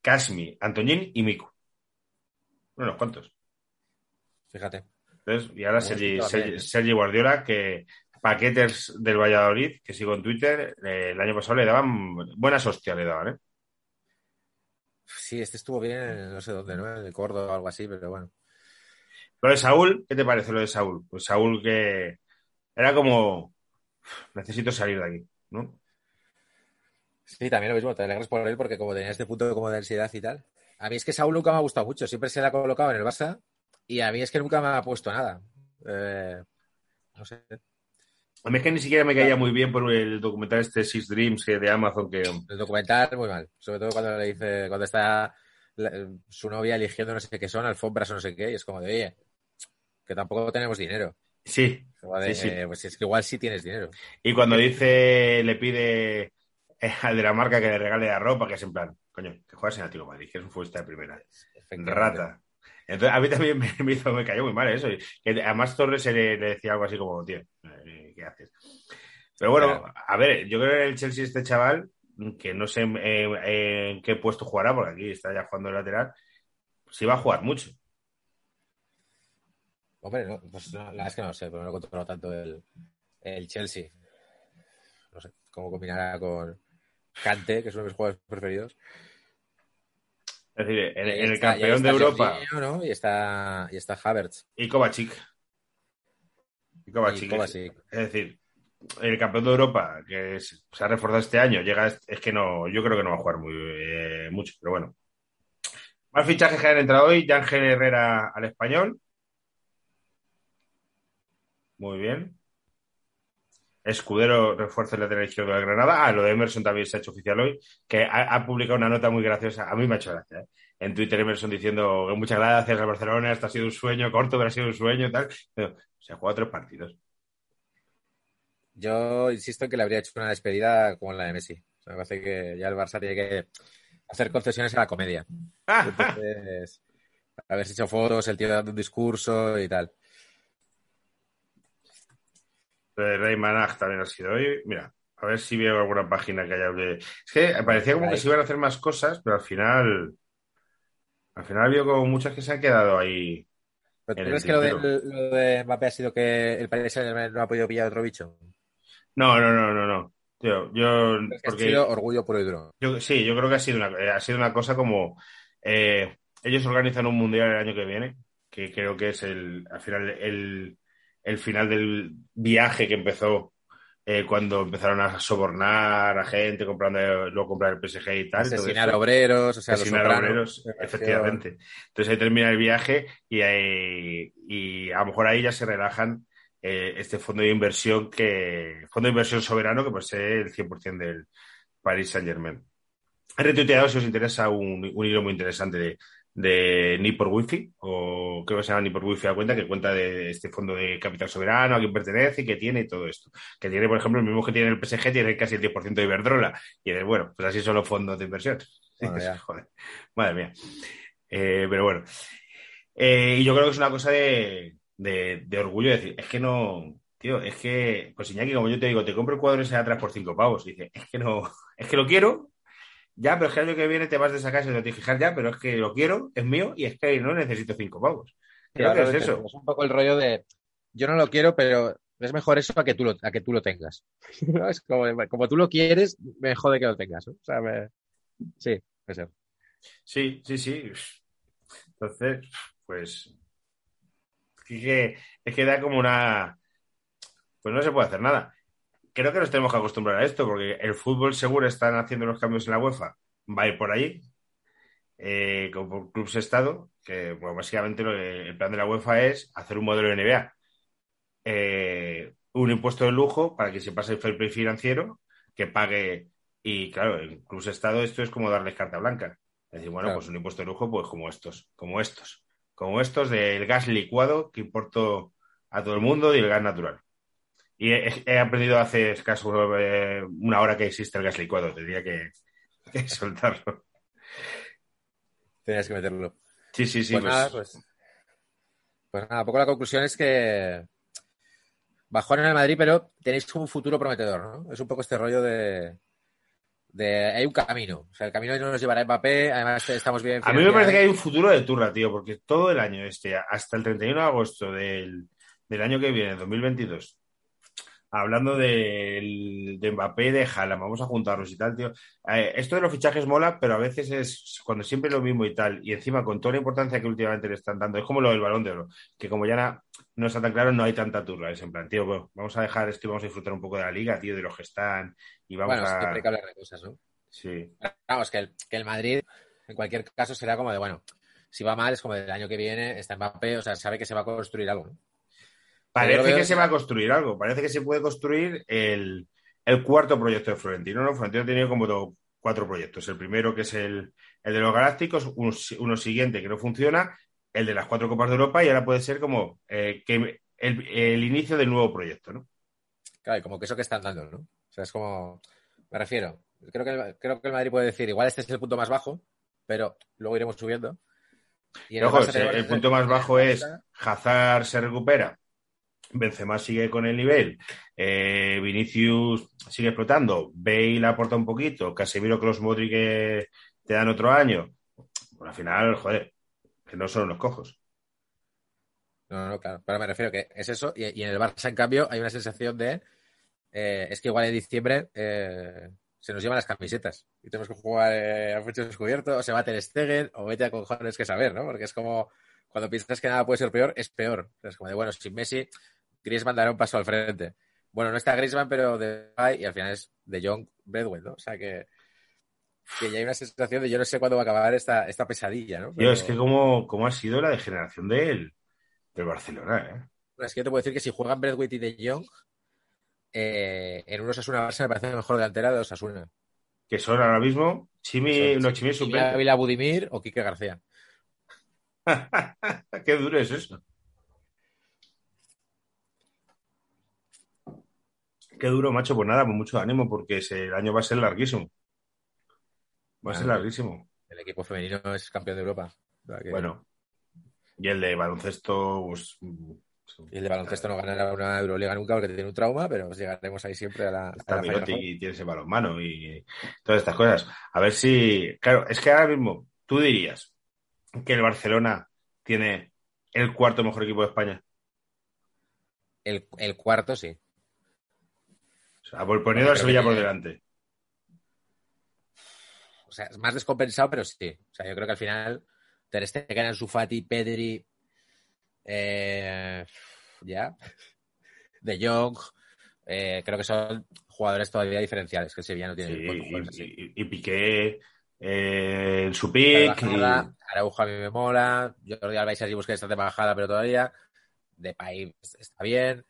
Casmi, Antoñín y Mico. Unos cuantos. Fíjate. Entonces, y ahora Sergi. Sergi Guardiola, que paquetes del Valladolid, que sigo en Twitter, eh, el año pasado le daban buenas hostias, le daban, ¿eh? Sí, este estuvo bien, no sé dónde, ¿no? En el Córdoba o algo así, pero bueno. Lo de Saúl, ¿qué te parece lo de Saúl? Pues Saúl que era como, necesito salir de aquí, ¿no? Sí, también lo mismo, te alegras por él porque como tenía este punto como de ansiedad y tal. A mí es que Saúl nunca me ha gustado mucho, siempre se le ha colocado en el Barça y a mí es que nunca me ha puesto nada. Eh, no sé. A mí es que ni siquiera me caía muy bien por el documental este Six Dreams que de Amazon que... El documental muy mal, sobre todo cuando le dice, cuando está la- su novia eligiendo no sé qué son, alfombras o no sé qué, y es como de, oye, que tampoco tenemos dinero. Sí, de, Sí, sí. eh, pues es que igual sí tienes dinero. y cuando dice, le pide eh, de la marca que le regale la ropa, que es en plan, coño, que juegas en Atlético de Madrid, que es un futbolista de primera. Rata. Entonces, a mí también me, me hizo, me cayó muy mal eso. y Que además Torres le, le decía algo así como, tío, eh, ¿qué haces? Pero bueno, a ver, yo creo que el Chelsea, este chaval, que no sé en, en- qué puesto jugará, porque aquí está ya jugando de lateral, sí va a jugar mucho. Hombre, no, pues no, la verdad es que no lo sé, pero no he controlado tanto el, el Chelsea. No sé cómo combinará con Kante, que es uno de mis jugadores preferidos. Es decir, en, en el está- campeón de Europa Jorginho, ¿no? Y está, y está Havertz. y Kovacic. Y Kovacic. Y Kovacic. Es decir, el campeón de Europa, que es- se ha reforzado este año, llega, es que no, yo creo que no va a jugar muy, eh, mucho, pero bueno. Más fichajes que han entrado hoy, Ángel Herrera al español. Muy bien. Escudero refuerza el lateral izquierdo de Granada. Ah, lo de Emerson también se ha hecho oficial hoy, que ha, ha publicado una nota muy graciosa. A mí me ha hecho gracia. ¿eh? En Twitter Emerson diciendo que muchas gracias a Barcelona, esto ha sido un sueño corto, pero ha sido un sueño tal. Pero se ha jugado tres partidos. Yo insisto en que le habría hecho una despedida como la de Messi. O sea, me parece que ya el Barça tiene que hacer concesiones a la comedia. Entonces, haberse hecho fotos, el tío dando un discurso y tal. Rey Manaj también ha sido hoy. Mira, a ver si veo alguna página que haya. Es que parecía como que se iban a hacer más cosas, pero al final. Al final ha habido como muchas que se han quedado ahí. ¿Pero tú el crees que lo de, lo de Mbappé ha sido que el Saint-Germain no ha podido pillar otro bicho? No, no, no, no, no. Tío, yo. Es que ha Porque sido orgullo y duro. yo- sí, yo creo que ha sido una, eh, ha sido una cosa como. eh, ellos organizan un mundial el año que viene, que creo que es el. Al final, el, el final del viaje que empezó. eh, cuando empezaron a sobornar a gente comprando, luego comprar el PSG y tal. Asesinar obreros, o sea, los asesinar Sopranos, obreros, efectivamente. Entonces ahí termina el viaje y, ahí- y a lo mejor ahí ya se relajan eh, este fondo de inversión que fondo de inversión soberano que posee el 100% del Paris Saint Germain. He retuiteado si os interesa un, un hilo muy interesante de, de Ni por Wifi, o creo que se llama Ni por Wifi a cuenta, que cuenta de este fondo de capital soberano, a quién pertenece y que tiene y todo esto. Que tiene, por ejemplo, el mismo que tiene el PSG, tiene casi el 10% de Iberdrola. Y dices, bueno, pues así son los fondos de inversión. Ya. Joder, madre mía. Eh, pero bueno. Eh, y yo creo que es una cosa de, de, de orgullo decir, es que no, tío, es que, pues Iñaki, como yo te digo, te compro el cuadro ese de atrás por cinco pavos. Y dice, es que no, es que lo quiero, ya, pero es que el año que viene te vas de esa casa y no te fijar ya, pero es que lo quiero, es mío y es que no necesito cinco pavos. Creo que es Claro, eso. Es un poco el rollo de yo no lo quiero, pero es mejor eso a que tú lo, a que tú lo tengas. ¿No? Es como, como tú lo quieres, me jode que lo tengas. ¿no? O sea, me- sí, puede ser. Sí, sí, sí. Entonces, pues. Es que, es que da como una. Pues no se puede hacer nada. Creo que nos tenemos que acostumbrar a esto, porque el fútbol seguro están haciendo los cambios en la UEFA. Va a ir por ahí. Eh, como clubes Estado, que bueno, básicamente lo que- el plan de la UEFA es hacer un modelo de NBA. Eh, un impuesto de lujo para que se pase el fair play financiero, que pague. Y claro, en clubes Estado esto es como darles carta blanca. Es decir, bueno, Claro. pues un impuesto de lujo, pues como estos, como estos, como estos del gas licuado que importo a todo el mundo y el gas natural. Y he, he aprendido hace escaso eh, una hora que existe el gas licuado, tendría que, que soltarlo. Tenías que meterlo. Sí, sí, sí. pues, pues- nada, pues, pues nada, poco la conclusión es que bajón en el Madrid, pero tenéis un futuro prometedor, ¿no? Es un poco este rollo de, de hay un camino. O sea, el camino no nos llevará a Mbappé, además estamos bien. A mí me parece que hay un futuro de turra, tío, porque todo el año este, hasta el 31 de agosto del, del año que viene, 2022, hablando del, de Mbappé y de Haaland, vamos a juntarnos y tal, tío. Eh, esto de los fichajes mola, pero a veces es cuando siempre es lo mismo y tal, y encima con toda la importancia que últimamente le están dando, es como lo del balón de oro, que como ya na- no está tan claro, no hay tanta turra. Es en plan, tío, bueno, vamos a dejar esto y vamos a disfrutar un poco de la liga, tío, de los que están, y vamos Bueno, a. siempre hay que hablar de cosas, ¿no? Sí. Vamos, que el, que el Madrid, en cualquier caso, será como de, bueno, si va mal, es como del año que viene, está Mbappé, o sea, sabe que se va a construir algo, ¿no? Parece veo- que se va a construir algo, parece que se puede construir el, el cuarto proyecto de Florentino, ¿no? Florentino ha tenido como do- cuatro proyectos. El primero, que es el, el de los Galácticos, uno, si- uno siguiente que no funciona, el de las cuatro Copas de Europa, y ahora puede ser como eh, que el, el inicio del nuevo proyecto, ¿no? Claro, y como que eso que están dando, ¿no? O sea, es como, me refiero, creo que, el- creo que el Madrid puede decir, igual este es el punto más bajo, pero luego iremos subiendo. Y Ojo, el, el punto más bajo es Hazard se recupera, Benzema sigue con el nivel, eh, Vinicius sigue explotando, Bale aporta un poquito, Casemiro, Kroos, Modric que te dan otro año. Bueno, al final, joder, que no son unos cojos. No, no, claro, pero me refiero que es eso, y, en el Barça, en cambio, hay una sensación de, eh, es que igual en diciembre eh, se nos llevan las camisetas y tenemos que jugar eh, a pecho descubierto, o se va a Ter Stegen, o vete a cojones que saber, ¿no? Porque es como, cuando piensas que nada puede ser peor, es peor. Es como de, bueno, sin Messi, Griezmann dará un paso al frente. Bueno, no está Griezmann, pero de y al final es de John Bradwell, ¿no? O sea que, que ya hay una sensación de yo no sé cuándo va a acabar esta, esta pesadilla, ¿no? Es que cómo, cómo ha sido la degeneración del, del Barcelona, ¿eh? Es que yo te puedo decir que si juegan Bradway y De Jong, eh, en un Osasuna Barça me parece mejor delantera de Osasuna. Que son ahora mismo Chimi, no, Chimi. Ávila Budimir o Quique García. Qué duro es eso. Qué duro, macho. Pues nada, con mucho ánimo, porque ese- el año va a ser larguísimo. Va a ser larguísimo. El equipo femenino es campeón de Europa. Que- Bueno. Y el de baloncesto, pues. mm, Y el de baloncesto no ganará una Euroliga nunca porque tiene un trauma, pero llegaremos ahí siempre a la, a Está la Mirotic Four. y tiene ese balonmano y todas estas cosas. A ver si. Claro, es que ahora mismo tú dirías que el Barcelona tiene el cuarto mejor equipo de España. El, el cuarto sí. O sea, por poniendo a que Sevilla por delante. O sea, es más descompensado, pero sí. O sea, yo creo que al final Ter Stegen, Ansu Fati, Pedri, eh, ya, De Jong, eh, creo que son jugadores todavía diferenciales, que el Sevilla no tiene Sí, y, y- y Piqué eh, en su pick. y- bajada, Araujo a mí me mola, Jordi Alba y Sergi Busquets está de bajada, pero todavía, Depay está bien.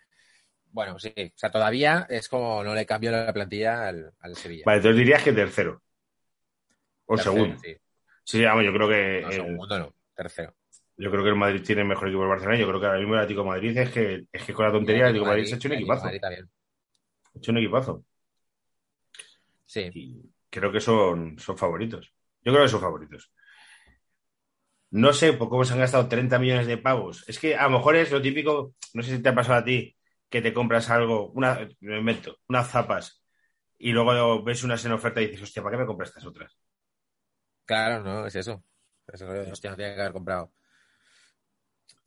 Bueno, sí, o sea, todavía es como no le cambio la plantilla al, al Sevilla. Vale, entonces dirías que tercero. O Tercero, segundo. sí. Sí, vamos, yo creo que No, el- segundo no, tercero. yo creo que el Madrid tiene el mejor equipo del Barcelona. Yo creo que ahora mismo el Atlético de Madrid es que, es que con la tontería el Atlético Madrid se ha hecho un equipazo. Madrid también. Ha hecho un equipazo. Sí, Y creo que son, son favoritos. Yo creo que son favoritos. No sé por cómo se han gastado 30 millones de pavos. Es que a lo mejor es lo típico, no sé si te ha pasado a ti, que te compras algo, una, me invento, unas zapas, y luego ves unas en oferta y dices, hostia, ¿para qué me compras estas otras? claro, no, es eso. Eso, hostia, no tiene que haber comprado.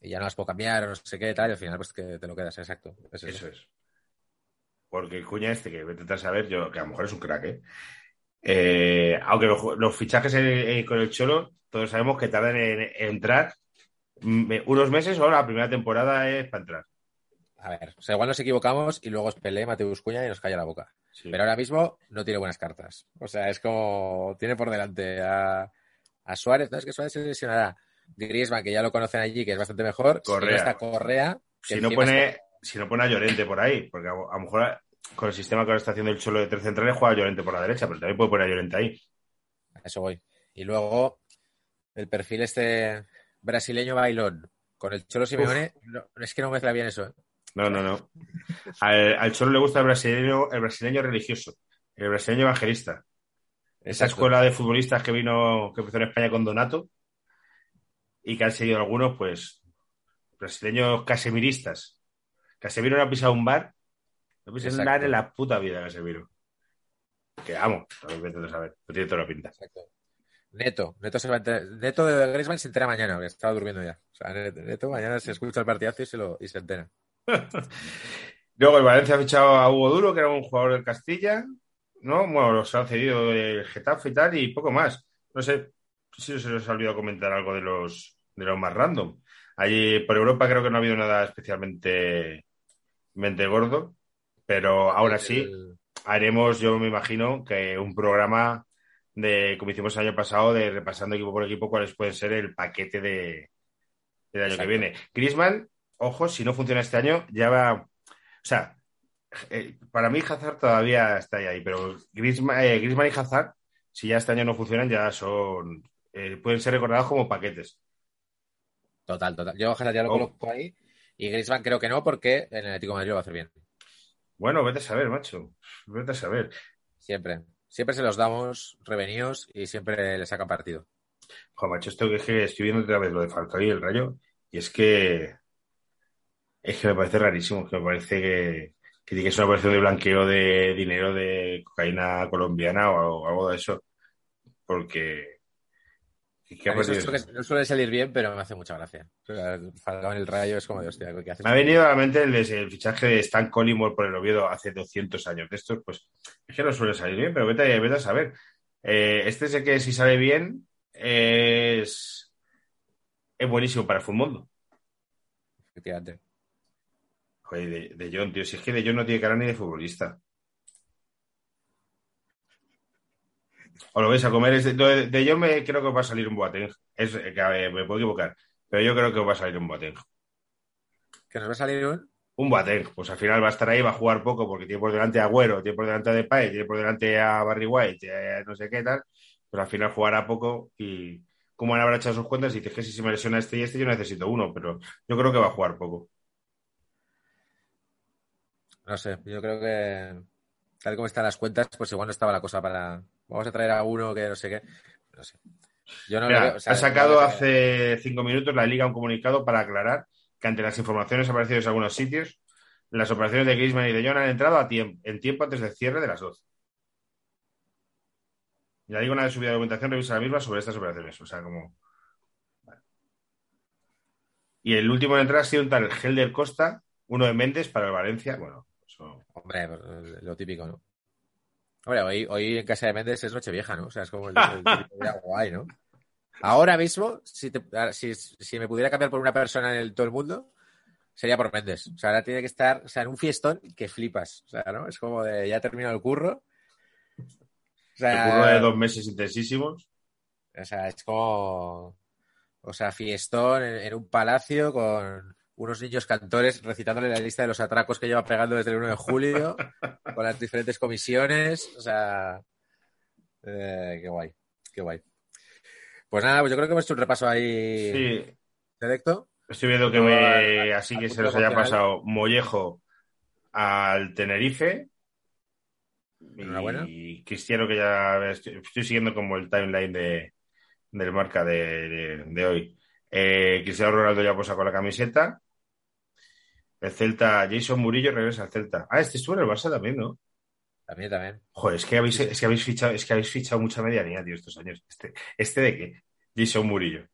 Y ya no las puedo cambiar, o no sé qué, tal, y al final pues que te lo quedas, exacto. Es eso. Eso es. Porque el cuña este, que vete a saber, yo, que a lo mejor es un crack, ¿eh? Eh, aunque los, los fichajes con el Cholo, todos sabemos que tardan en, en entrar mm, unos meses o la primera temporada es para entrar. A ver, o sea, igual nos equivocamos y luego es Pelé, Mateus Cuña y nos calla la boca. Sí. Pero ahora mismo no tiene buenas cartas. O sea, es como tiene por delante a, a Suárez, no es que Suárez se lesionará. Griezmann, que ya lo conocen allí, que es bastante mejor. Correa. Si no está Correa. que si no encima pone, está- si no pone a Llorente por ahí, porque a, a lo mejor con el sistema que ahora está haciendo el Cholo de tres centrales juega a Llorente por la derecha, pero también puede poner a Llorente ahí. A eso voy. Y luego el perfil este brasileño bailón con el Cholo Simeone, no, es que no me mezcla bien eso. ¿eh? No, no, no. Al, al Cholo le gusta el brasileño, el brasileño religioso, el brasileño evangelista. Esa Exacto. escuela de futbolistas que vino, que empezó en España con Donato y que han seguido algunos, pues, brasileños casemiristas. Casemiro no ha pisado un bar, no ha pisado un bar en la puta vida, Casemiro. Que vamos, a ver, vete a saber, no tiene toda la pinta. Exacto. Neto, Neto, se va a enterar- Neto de Griezmann se entera mañana, que estaba durmiendo ya. O sea, Neto mañana se escucha el partidazo y se, lo, y se entera. Luego el Valencia ha fichado a Hugo Duro, que era un jugador del Castilla, ¿no? Bueno, los han cedido el Getafe y tal, y poco más. No sé si se os ha olvidado comentar algo de los, de los más random. Allí por Europa creo que no ha habido nada especialmente mente gordo, pero aún así El- haremos, yo me imagino, que un programa de, como hicimos el año pasado, de repasando equipo por equipo, cuáles pueden ser el paquete de, del año Exacto. que viene. Griezmann, ojo, si no funciona este año, ya va. O sea, eh, para mí Hazard todavía está ahí, pero Griezmann, eh, Griezmann y Hazard, si ya este año no funcionan, ya son. eh, pueden ser recordados como paquetes. Total, total. Yo ojalá ya lo Oh. coloco ahí. Y Griezmann creo que no, porque en el Atlético de Madrid lo va a hacer bien. Bueno, vete a saber, macho. Vete a saber. Siempre. Siempre se los damos revenidos y siempre le sacan partido. Joder, macho, esto que es que estoy viendo otra vez lo de Falcao y el Rayo, y es que es que me parece rarísimo, que me parece que, que tiene que ser una operación de blanqueo de dinero de cocaína colombiana o, algo de eso, porque no suele salir bien, pero me hace mucha gracia. Falcao en el rayo es como de hostia, ¿qué haces? Me ha venido a la mente el, el fichaje de Stan Collymore por el Oviedo hace 200 años. De estos, pues, es que no suele salir bien, pero vete, vete a saber. Eh, este es el que, si sale bien, es, es buenísimo para el fútbol. Efectivamente. Joder, de, de John, tío, si es que de John no tiene cara ni de futbolista. O lo ves a comer. De, de, John me creo que va a salir un Boateng. Es, eh, me puedo equivocar, pero yo creo que va a salir un Boateng. Que nos va a salir un. un Boateng, pues al final va a estar ahí, va a jugar poco porque tiene por delante a Agüero, tiene por delante a Depay, tiene por delante a Barry White, eh, no sé qué tal, pero al final jugará poco y como han habrá echado sus cuentas y dices que si se me lesiona este y este yo necesito uno, pero yo creo que va a jugar poco. No sé, yo creo que tal como están las cuentas, pues igual no estaba la cosa para. Vamos a traer a uno que no sé qué. No sé. Yo no Mira, veo, o sea, ha sacado no lo veo- hace cinco minutos la Liga un comunicado para aclarar que ante las informaciones aparecidas en algunos sitios, las operaciones de Griezmann y de Jong han entrado a tiempo, en tiempo antes del cierre de las 12. Y la Liga una vez subida documentación revisa la misma sobre estas operaciones. O sea, como... Vale. Y el último en entrar ha sido un tal Helder Costa, uno de Méndez para el Valencia. Bueno, eso... Hombre, pues, lo típico, ¿no? Hombre, hoy, hoy en casa de Méndez es Nochevieja, ¿no? O sea, es como el, el día guay, ¿no? Ahora mismo, si, te- si, si me pudiera cambiar por una persona en el, todo el mundo, sería por Méndez. O sea, ahora tiene que estar, o sea, en un fiestón que flipas. O sea, ¿no? Es como de ya terminado el curro. O sea, El curro de dos meses intensísimos. O sea, es como. O sea, fiestón en, en un palacio con unos niños cantores recitándole la lista de los atracos que lleva pegando desde el 1 de julio, con las diferentes comisiones. O sea. eh, qué guay, qué guay. Pues nada, pues yo creo que hemos hecho un repaso ahí Sí, selecto. Estoy viendo que No, me, al- así que se nos haya pasado Mollejo al Tenerife. Enhorabuena. Y Cristiano, que ya estoy, estoy siguiendo como el timeline de, del marca de, de- de hoy. Eh, Cristiano Ronaldo ya posa con la camiseta. El Celta, Jason Murillo regresa al Celta. Ah, este estuvo en el Barça también, ¿no? También, también. Joder, es que habéis, es que habéis fichado, es que habéis fichado mucha medianía, tío, estos años. Este, ¿este de qué? Jason Murillo.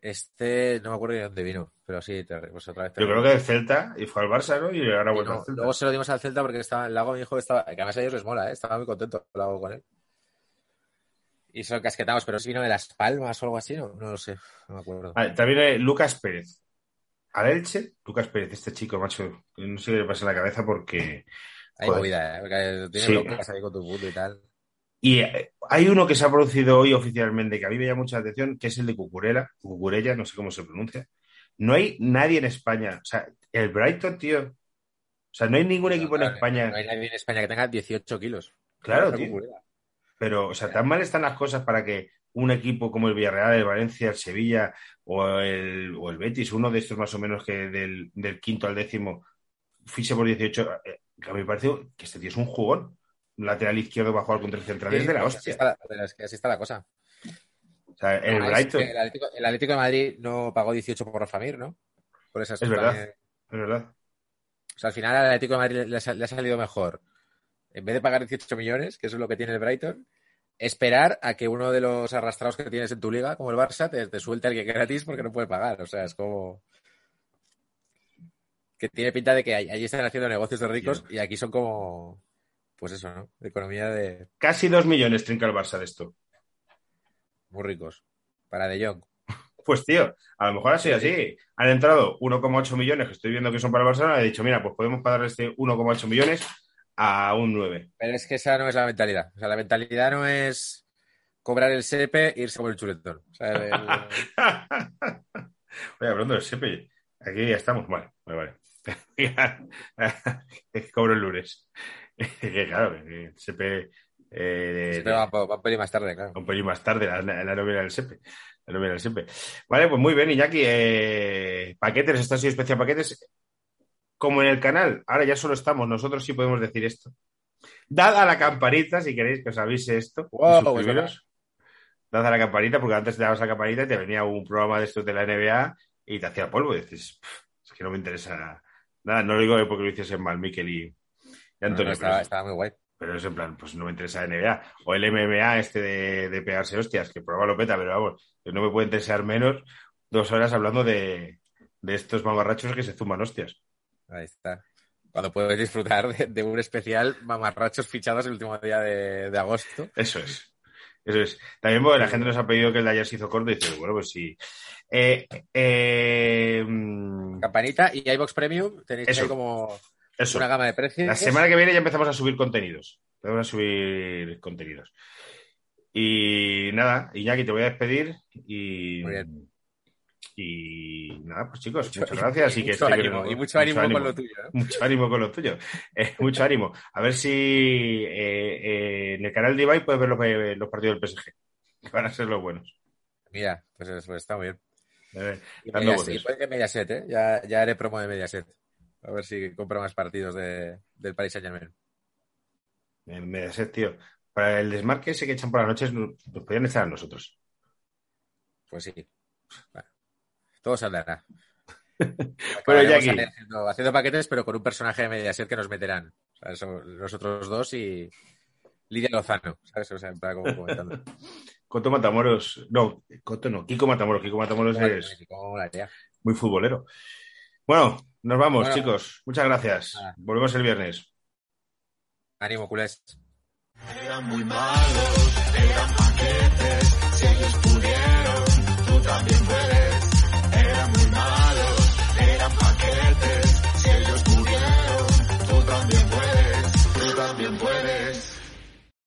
Este no me acuerdo de dónde vino, pero sí, te- pues otra vez. te- Yo creo que del Celta y fue al Barça, ¿no? Y ahora vuelve no, al Celta. luego se lo dimos al Celta porque estaba, el Lago me dijo que estaba, que además a ellos les mola, ¿eh? estaba muy contento el Lago con él. Y son casquetados, pero si vino de Las Palmas o algo así, no, no lo sé, no me acuerdo. Vale, también eh, Lucas Pérez. Al Elche, Lucas Pérez, este chico, macho, no sé qué le pasa en la cabeza porque. Hay movida, ¿eh? Porque tienes Sí. locas ahí con tu puto y tal. Y eh, hay uno que se ha producido hoy oficialmente que a mí me llama mucha atención, que es el de Cucurella, Cucurella, no sé cómo se pronuncia. No hay nadie en España. O sea, el Brighton, tío. O sea, no hay ningún equipo en España. No hay nadie en España que tenga 18 kilos. Claro, tío. cucurella. Pero, o sea, tan mal están las cosas para que un equipo como el Villarreal, el Valencia, el Sevilla o el, o el Betis, uno de estos más o menos que del, del quinto al décimo, fiche por 18. eh, que a mí me parece que este tío es un jugón. Lateral izquierdo va a jugar contra el central es de la así hostia. está, pero es que así está la cosa. O sea, el Ah, es Brighton, que el, Atlético, el Atlético de Madrid no pagó 18 por Rafamir, ¿no? Por esas Es verdad. es verdad. O sea, al final al Atlético de Madrid le ha, le ha salido mejor. En vez de pagar 18 millones, que eso es lo que tiene el Brighton, esperar a que uno de los arrastrados que tienes en tu liga, como el Barça, te, te suelte alguien gratis porque no puede pagar. O sea, es como. Que tiene pinta de que allí están haciendo negocios de ricos y aquí son como. Pues eso, ¿no? Economía de Casi dos millones trinca el Barça de esto. muy ricos. Para De Jong. Pues tío, a lo mejor ha sido Sí, así. Han entrado 1,8 millones, que estoy viendo que son para el Barcelona, he dicho, mira, pues podemos pagar este 1,8 millones a un 9. Pero es que esa no es la mentalidad. O sea, la mentalidad no es cobrar el SEPE e irse con el chuletón. O sea, el- Oye, hablando del SEPE, aquí ya estamos. Vale, vale, vale. Cobro el lunes. Que claro, el SEPE. eh, SEPE va, va un pelín más tarde, claro. un pelín más tarde, la, la nómina del SEPE. La nómina del SEPE. Vale, pues muy bien, Iñaki. Eh, paquetes, esto ha sido especial paquetes. Como en el canal, ahora ya solo estamos, nosotros sí podemos decir esto. Dad a la campanita si queréis que os avise esto. Wow, suscribiros. Dad a la campanita, porque antes te dabas a la campanita y te venía un programa de estos de la NBA y te hacía polvo. Y dices, "Pff, es que no me interesa nada. No lo digo porque lo hiciesen mal Miquel y, y Antonio. no, estaba, es- estaba muy guay. pero es en plan, pues no me interesa la NBA. O el MMA este de, de pegarse hostias, que prueba lo peta, pero vamos, no me puede interesar menos dos horas hablando de, de estos mamarrachos que se zuman hostias. Ahí está. Cuando puedes disfrutar de, de un especial mamarrachos fichados el último día de, de agosto. Eso es. Eso es. También porque la gente nos ha pedido que el de ayer se hizo corto y dice, bueno, pues sí. Eh, eh, mm, Campanita y iBox Premium tenéis Eso. ahí como eso. una gama de precios. La semana que viene ya empezamos a subir contenidos. Empezamos a subir contenidos. Y nada, Iñaki, te voy a despedir y. Muy bien. Y nada, pues chicos, muchas gracias. Y, que mucho ánimo, verano- y mucho ánimo con lo tuyo. ¿eh? Mucho ánimo con lo tuyo. Eh, mucho ánimo. A ver si eh, eh, en el canal de Ibai puedes ver los, eh, los partidos del PSG. Que van a ser los buenos. Mira, pues, es- pues está muy bien. Eh, Y, Mediaset- puede que Mediaset, ¿eh? Ya, ya haré promo de Mediaset. A ver si compro más partidos de, del Paris Saint Germain. En Mediaset, tío. Para el desmarque ese que echan por las noches, nos, podrían echar a nosotros. Pues sí. Bueno, todo saldrá. Bueno, Jackie. haciendo, haciendo paquetes, pero con un personaje de Mediaset que nos meterán. O sea, son nosotros dos y Lidia Lozano, ¿sabes? O sea, en plan como comentando. Coto Matamoros. No, Coto no. Kiko Matamoros. Kiko Matamoros es ¿Cómo molaría? muy futbolero. Bueno, nos vamos, Bueno. chicos. Muchas gracias. Nada. Volvemos el viernes. Ánimo, culés. Eran muy malos, eran paquetes, si ellos pudieron.